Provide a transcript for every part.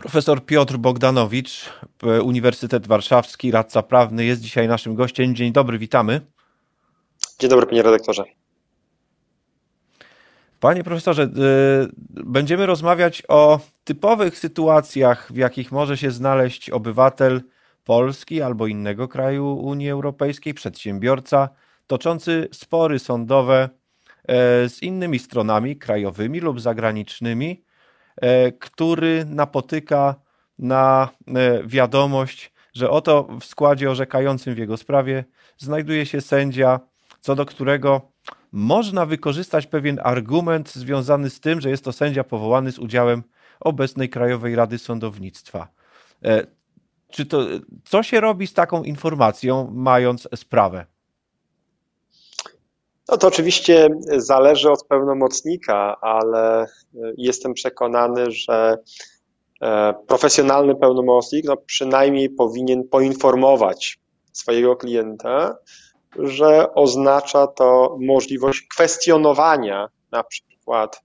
Profesor Piotr Bogdanowicz, Uniwersytet Warszawski, radca prawny, jest dzisiaj naszym gościem. Dzień dobry, witamy. Dzień dobry, panie redaktorze. Panie profesorze, y, będziemy rozmawiać o typowych sytuacjach, w jakich może się znaleźć obywatel Polski albo innego kraju Unii Europejskiej, przedsiębiorca, toczący spory sądowe e, z innymi stronami krajowymi lub zagranicznymi E, który napotyka na e, wiadomość, że oto w składzie orzekającym w jego sprawie znajduje się sędzia, co do którego można wykorzystać pewien argument związany z tym, że jest to sędzia powołany z udziałem obecnej Krajowej Rady Sądownictwa. E, czy to, co się robi z taką informacją, mając sprawę? No to oczywiście zależy od pełnomocnika, ale e, jestem przekonany, że e, profesjonalny pełnomocnik no przynajmniej powinien poinformować swojego klienta, że oznacza to możliwość kwestionowania na przykład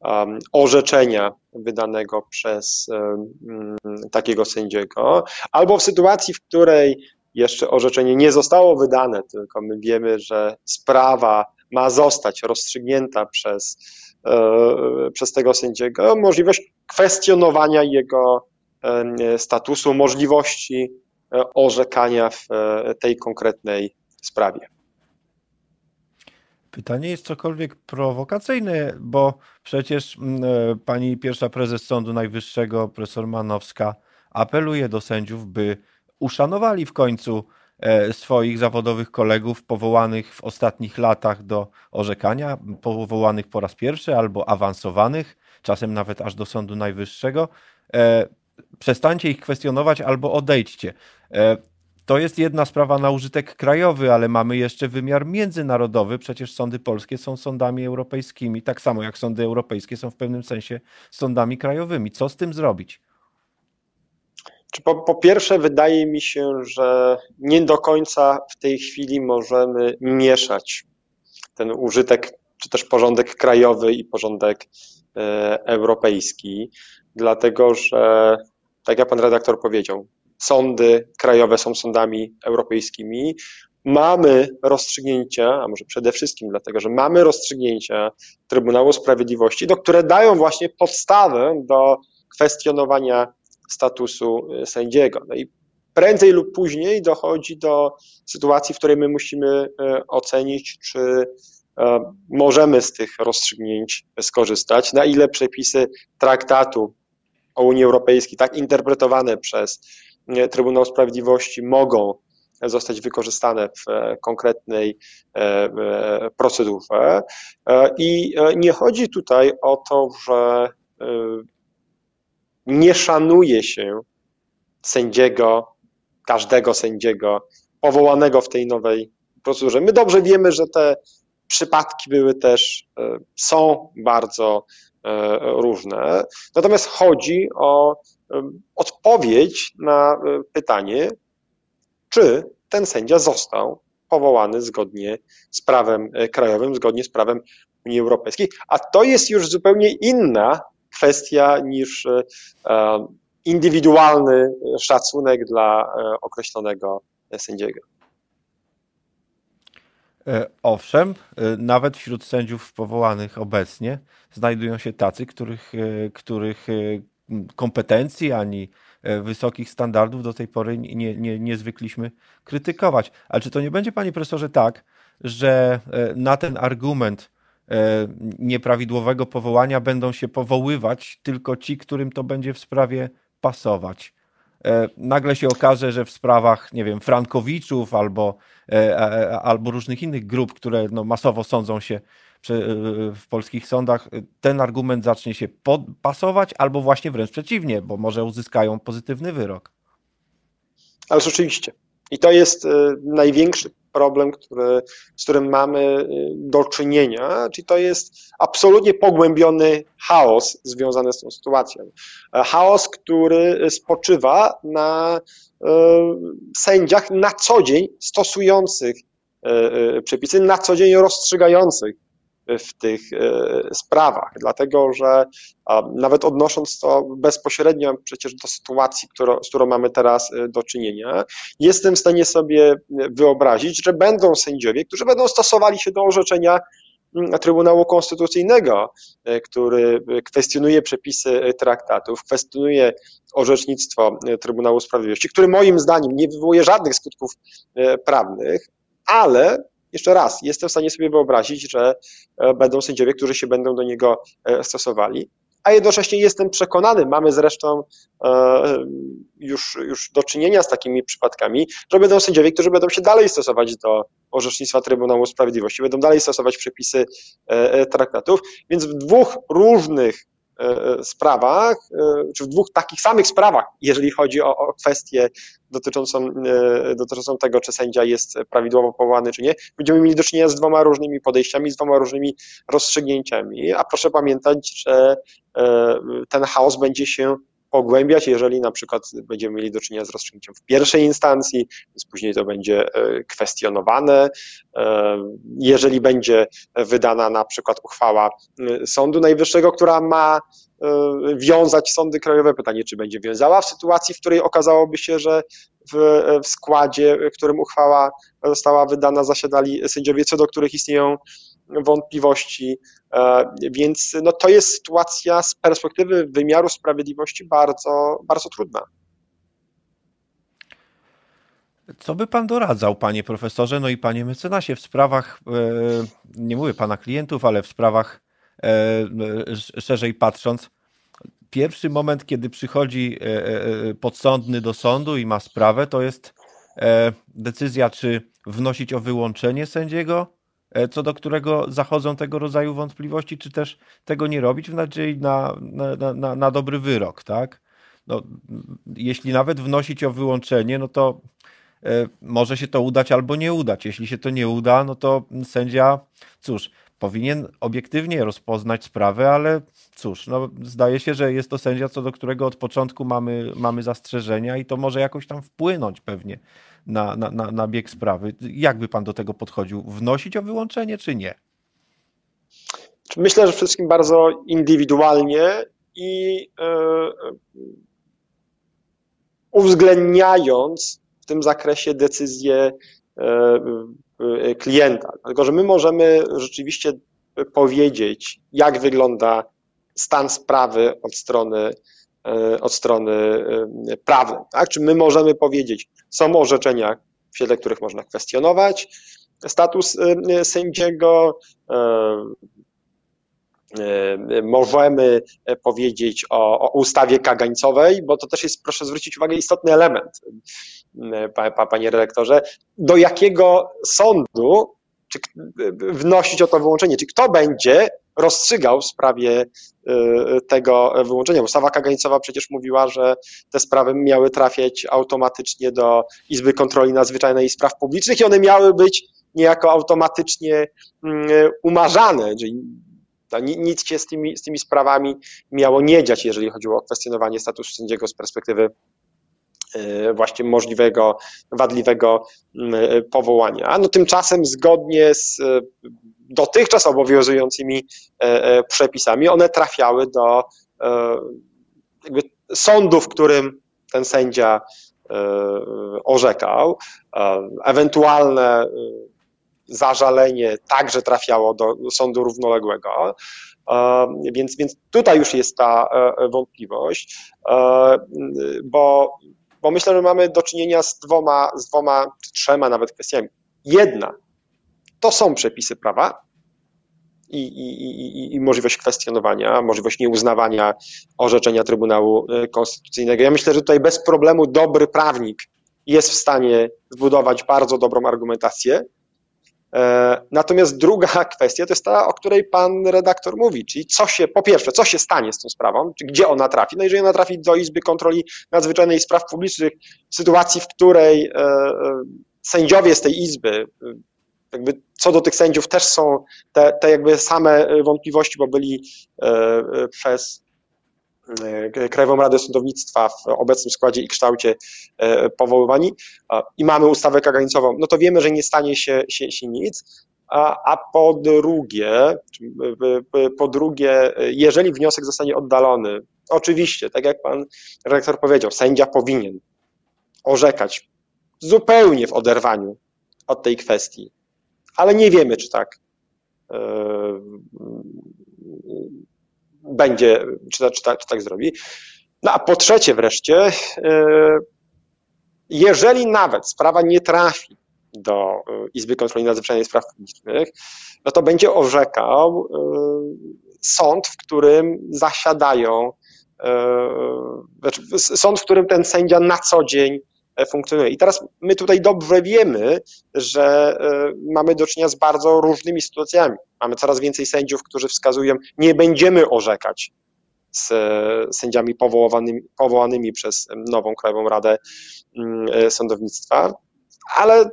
um, orzeczenia wydanego przez um, takiego sędziego, albo w sytuacji, w której jeszcze orzeczenie nie zostało wydane, tylko my wiemy, że sprawa ma zostać rozstrzygnięta przez, e, przez tego sędziego, możliwość kwestionowania jego e, statusu, możliwości e, orzekania w tej konkretnej sprawie. Pytanie jest cokolwiek prowokacyjne, bo przecież pani pierwsza prezes Sądu Najwyższego, profesor Manowska, apeluje do sędziów, by uszanowali w końcu e, swoich zawodowych kolegów powołanych w ostatnich latach do orzekania, powołanych po raz pierwszy albo awansowanych, czasem nawet aż do Sądu Najwyższego. E, przestańcie ich kwestionować albo odejdźcie. E, to jest jedna sprawa na użytek krajowy, ale mamy jeszcze wymiar międzynarodowy. Przecież sądy polskie są sądami europejskimi, tak samo jak sądy europejskie są w pewnym sensie sądami krajowymi. Co z tym zrobić? Po, po, pierwsze, wydaje mi się, że nie do końca w tej chwili możemy mieszać ten użytek, czy też porządek krajowy i porządek e, europejski, dlatego że, tak jak pan redaktor powiedział, sądy krajowe są sądami europejskimi. Mamy rozstrzygnięcia, a może przede wszystkim dlatego, że mamy rozstrzygnięcia Trybunału Sprawiedliwości, do które dają właśnie podstawę do kwestionowania statusu y, sędziego. No i prędzej lub później dochodzi do sytuacji, w której my musimy y, ocenić, czy y, możemy z tych rozstrzygnięć skorzystać, na ile przepisy traktatu o Unii Europejskiej, tak interpretowane przez Trybunał Sprawiedliwości, mogą zostać wykorzystane w konkretnej procedurze. I nie chodzi tutaj o to, że nie szanuje się sędziego, każdego sędziego powołanego w tej nowej procedurze. My dobrze wiemy, że te przypadki były też, e, są bardzo e, różne. Natomiast chodzi o e, odpowiedź na pytanie, czy ten sędzia został powołany zgodnie z prawem krajowym, zgodnie z prawem Unii Europejskiej, a to jest już zupełnie inna kwestia niż e, indywidualny szacunek dla e, określonego sędziego. E, owszem, nawet wśród sędziów powołanych obecnie znajdują się tacy, których, których kompetencji ani wysokich standardów do tej pory nie, nie, nie zwykliśmy krytykować. Ale czy to nie będzie, panie profesorze, tak, że na ten argument nieprawidłowego powołania będą się powoływać tylko ci, którym to będzie w sprawie pasować. E, nagle się okaże, że w sprawach, nie wiem, Frankowiczów albo, e, albo różnych innych grup, które no, masowo sądzą się w polskich sądach, ten argument zacznie się pasować albo właśnie wręcz przeciwnie, bo może uzyskają pozytywny wyrok. Ale rzeczywiście. I to jest największy problem, który, z którym mamy y, do czynienia, czyli to jest absolutnie pogłębiony chaos związany z tą sytuacją. E, chaos, który spoczywa na y, sędziach na co dzień stosujących y, przepisy, na co dzień rozstrzygających w tych sprawach, dlatego że nawet odnosząc to bezpośrednio przecież do sytuacji, którą, z którą mamy teraz do czynienia, jestem w stanie sobie wyobrazić, że będą sędziowie, którzy będą stosowali się do orzeczenia Trybunału Konstytucyjnego, e, który kwestionuje przepisy traktatów, kwestionuje orzecznictwo Trybunału Sprawiedliwości, który moim zdaniem nie wywołuje żadnych skutków e, prawnych, ale jeszcze raz, jestem w stanie sobie wyobrazić, że e, będą sędziowie, którzy się będą do niego stosowali a jednocześnie jestem przekonany, mamy zresztą e, już, już do czynienia z takimi przypadkami, że będą sędziowie, którzy będą się dalej stosować do orzecznictwa Trybunału Sprawiedliwości, będą dalej stosować przepisy e, e, traktatów, więc w dwóch różnych E, e, sprawach, e, czy w dwóch takich samych sprawach, jeżeli chodzi o, o kwestię dotyczącą, dotyczącą tego, czy sędzia jest prawidłowo powołany, czy nie, będziemy mieli do czynienia z dwoma różnymi podejściami, z dwoma różnymi rozstrzygnięciami, a proszę pamiętać, że ten chaos będzie się pogłębiać, jeżeli na przykład będziemy mieli do czynienia z rozstrzygnięciem w pierwszej instancji, więc później to będzie e, kwestionowane. E, jeżeli będzie wydana na przykład uchwała e, Sądu Najwyższego, która ma wiązać sądy krajowe, pytanie, czy będzie wiązała w sytuacji, w której okazałoby się, że w, w składzie, którym uchwała została wydana, zasiadali sędziowie, co do których istnieją wątpliwości, e, więc no, to jest sytuacja z perspektywy wymiaru sprawiedliwości bardzo, bardzo trudna. Co by pan doradzał, panie profesorze, no i panie mecenasie, w sprawach, e, nie mówię pana klientów, ale w sprawach e, szerzej patrząc, pierwszy moment, kiedy przychodzi podsądny do sądu i ma sprawę, to jest decyzja, czy wnosić o wyłączenie sędziego, co do którego zachodzą tego rodzaju wątpliwości, czy też tego nie robić w nadziei na, na, na, na dobry wyrok, tak? No, jeśli nawet wnosić o wyłączenie, no to e, może się to udać albo nie udać. Jeśli się to nie uda, no to sędzia, cóż, powinien obiektywnie rozpoznać sprawę, ale cóż, no, zdaje się, że jest to sędzia, co do którego od początku mamy, mamy zastrzeżenia i to może jakoś tam wpłynąć pewnie na, na, na, na bieg sprawy. Jak by pan do tego podchodził? Wnosić o wyłączenie, czy nie? Myślę, że wszystkim bardzo indywidualnie i yy, uwzględniając w tym zakresie decyzję yy, klienta. Dlatego, że my możemy rzeczywiście powiedzieć, jak wygląda stan sprawy od strony E, od strony e, prawnej. Tak? Czy my możemy powiedzieć, są orzeczenia, w świetle których można kwestionować status sędziego, możemy powiedzieć o, o, ustawie kagańcowej, bo to też jest, proszę zwrócić uwagę, istotny element, panie redaktorze, do jakiego sądu czy wnosić o to wyłączenie, czy kto będzie rozstrzygał w sprawie tego wyłączenia. Ustawa kagańcowa przecież mówiła, że te sprawy miały trafiać automatycznie do Izby Kontroli Nadzwyczajnej i Spraw Publicznych i one miały być niejako automatycznie mm, umarzane, czyli nic się z tymi, z tymi sprawami miało nie dziać, jeżeli chodziło o kwestionowanie statusu sędziego z perspektywy y, właśnie możliwego, wadliwego mm, powołania. No tymczasem zgodnie z dotychczas obowiązującymi e, e, przepisami, one trafiały do e, sądu, w którym ten sędzia orzekał. Ewentualne zażalenie także trafiało do sądu równoległego. Więc, więc tutaj już jest ta wątpliwość, bo, bo myślę, że mamy do czynienia z dwoma, z dwoma, trzema nawet kwestiami. Jedna to są przepisy prawa i, i, i, i możliwość kwestionowania, możliwość nieuznawania orzeczenia Trybunału e, Konstytucyjnego. Ja myślę, że tutaj bez problemu dobry prawnik jest w stanie zbudować bardzo dobrą argumentację. E, natomiast druga kwestia to jest ta, o której pan redaktor mówi, czyli co się, po pierwsze, co się stanie z tą sprawą, czy gdzie ona trafi. No jeżeli ona trafi do Izby Kontroli Nadzwyczajnej Spraw Publicznych w sytuacji, w której e, sędziowie z tej Izby jakby co do tych sędziów też są te, te jakby same wątpliwości, bo byli e, e, przez e, Krajową Radę Sądownictwa w obecnym składzie i kształcie powoływani i mamy ustawę kagańcową, no to wiemy, że nie stanie się, się, się nic. a, po drugie, po drugie, jeżeli wniosek zostanie oddalony, oczywiście, tak jak pan redaktor powiedział, sędzia powinien orzekać zupełnie w oderwaniu od tej kwestii, ale nie wiemy, czy tak będzie, czy, czy, czy tak zrobi. No a po trzecie wreszcie, yy, jeżeli nawet sprawa nie trafi do y, Izby Kontroli Nadzwyczajnej Spraw Publicznych, no to będzie orzekał y, sąd, w którym zasiadają, y, znaczy sąd, w którym ten sędzia na co dzień funkcjonuje. I teraz my tutaj dobrze wiemy, że mamy do czynienia z bardzo różnymi sytuacjami. Mamy coraz więcej sędziów, którzy wskazują, nie będziemy orzekać z sędziami powołanymi, powołanymi przez nową Krajową Radę mm, e, Sądownictwa, ale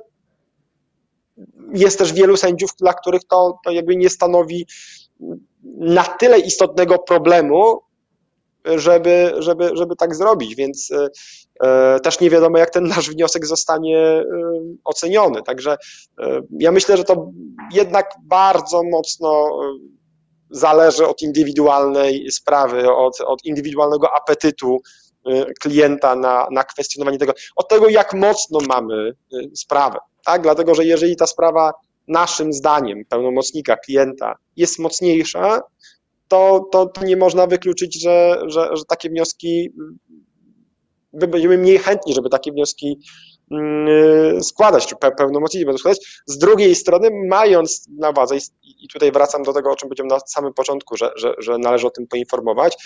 jest też wielu sędziów, dla których to, to jakby nie stanowi na tyle istotnego problemu, żeby, żeby, żeby tak zrobić, więc e, też nie wiadomo, jak ten nasz wniosek zostanie e, oceniony. Także e, ja myślę, że to jednak bardzo mocno zależy od indywidualnej sprawy, od, od indywidualnego apetytu klienta na, na kwestionowanie tego, od tego, jak mocno mamy sprawę tak? Dlatego, że jeżeli ta sprawa naszym zdaniem, pełnomocnika, klienta jest mocniejsza, to, to, to nie można wykluczyć, że, że, że takie wnioski, my będziemy mniej chętni, żeby takie wnioski mm, składać, czy pełnomocnicy będą składać. Z drugiej strony, mając na uwadze, i tutaj wracam do tego, o czym powiedziałem na samym początku, że, że, że należy o tym poinformować,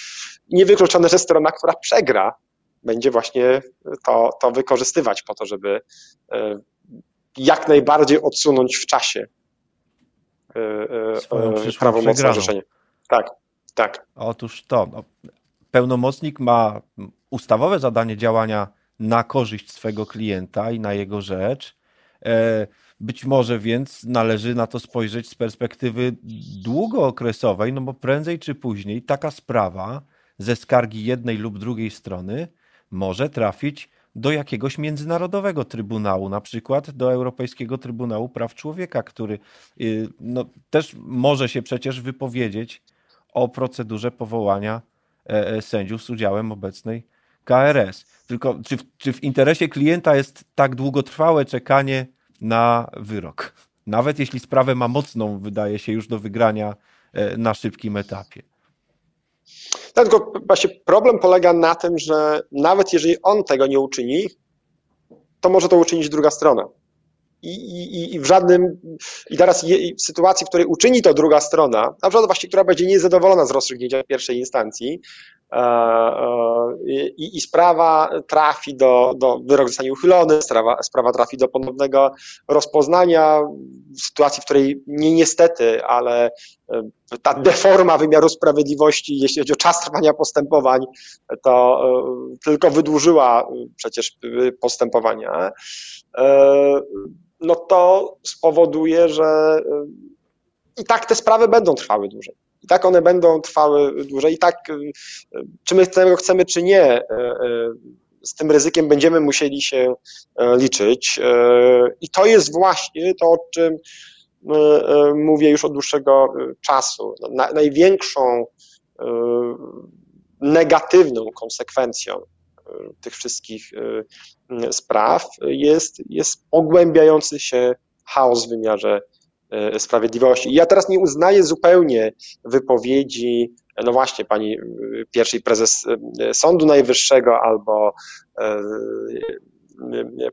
niewykluczone, że strona, która przegra, będzie właśnie to, to wykorzystywać po to, żeby e, jak najbardziej odsunąć w czasie e, prawomocne orzeczenie. Tak, tak. Otóż to. No, pełnomocnik ma ustawowe zadanie działania na korzyść swego klienta i na jego rzecz. Być może więc należy na to spojrzeć z perspektywy długookresowej, no bo prędzej czy później taka sprawa ze skargi jednej lub drugiej strony może trafić do jakiegoś międzynarodowego trybunału, na przykład do Europejskiego Trybunału Praw Człowieka, który y, no, też może się przecież wypowiedzieć o procedurze powołania e, e, sędziów z udziałem obecnej KRS. Tylko czy w, czy w interesie klienta jest tak długotrwałe czekanie na wyrok? Nawet jeśli sprawę ma mocną, wydaje się już do wygrania e, na szybkim etapie. Tak, tylko właśnie problem polega na tym, że nawet jeżeli on tego nie uczyni, to może to uczynić druga strona. I, i, i w żadnym, i teraz je, w sytuacji, w której uczyni to druga strona, na przykład właśnie, która będzie niezadowolona z rozstrzygnięcia pierwszej instancji, E, e, i, i sprawa trafi do, do, wyrok zostanie uchylony, sprawa, sprawa trafi do ponownego rozpoznania w sytuacji, w której nie niestety, ale e, ta deforma wymiaru sprawiedliwości, jeśli chodzi o czas trwania postępowań, to tylko wydłużyła przecież postępowania, no to spowoduje, że i tak te sprawy będą trwały dłużej. I tak one będą trwały dłużej. I tak, y, czy my tego chcemy, czy nie, y, y, z tym ryzykiem będziemy musieli się liczyć. I to jest właśnie to, o czym mówię już od dłuższego czasu. No, największą negatywną konsekwencją tych wszystkich spraw jest, jest pogłębiający się chaos w wymiarze E, sprawiedliwości. I ja teraz nie uznaję zupełnie wypowiedzi, no właśnie, pani pierwszej prezes Sądu Najwyższego albo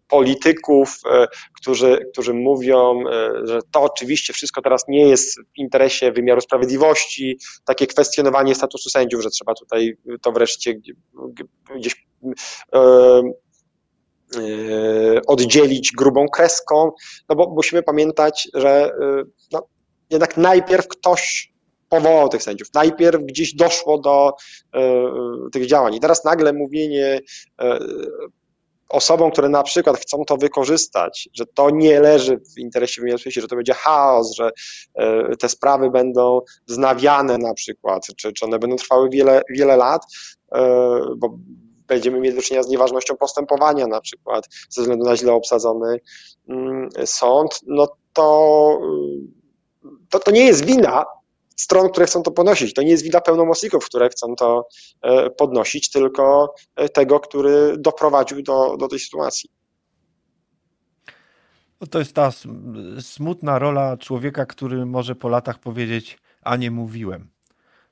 polityków, którzy, którzy mówią, że to oczywiście wszystko teraz nie jest w interesie wymiaru sprawiedliwości, takie kwestionowanie statusu sędziów, że trzeba tutaj to wreszcie gdzieś Y, oddzielić grubą kreską, no bo musimy pamiętać, że no, jednak najpierw ktoś powołał tych sędziów, najpierw gdzieś doszło do tych działań. I teraz nagle mówienie osobom, które na przykład chcą to wykorzystać, że to nie leży w interesie wymiaru że to będzie chaos, że te sprawy będą wznawiane na przykład, czy, czy one będą trwały wiele, wiele lat, bo będziemy mieli do czynienia z nieważnością postępowania na przykład ze względu na źle obsadzony mm, sąd, no to to, to nie jest wina stron, które chcą to podnosić. To nie jest wina pełnomocników, które chcą to e, podnosić, tylko e, tego, który doprowadził do, do tej sytuacji. No to jest ta smutna rola człowieka, który może po latach powiedzieć, a nie mówiłem.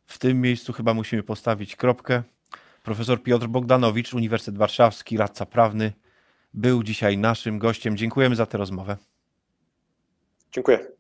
W tym miejscu chyba musimy postawić kropkę. Profesor Piotr Bogdanowicz, Uniwersytet Warszawski, radca prawny, był dzisiaj naszym gościem. Dziękujemy za tę rozmowę. Dziękuję.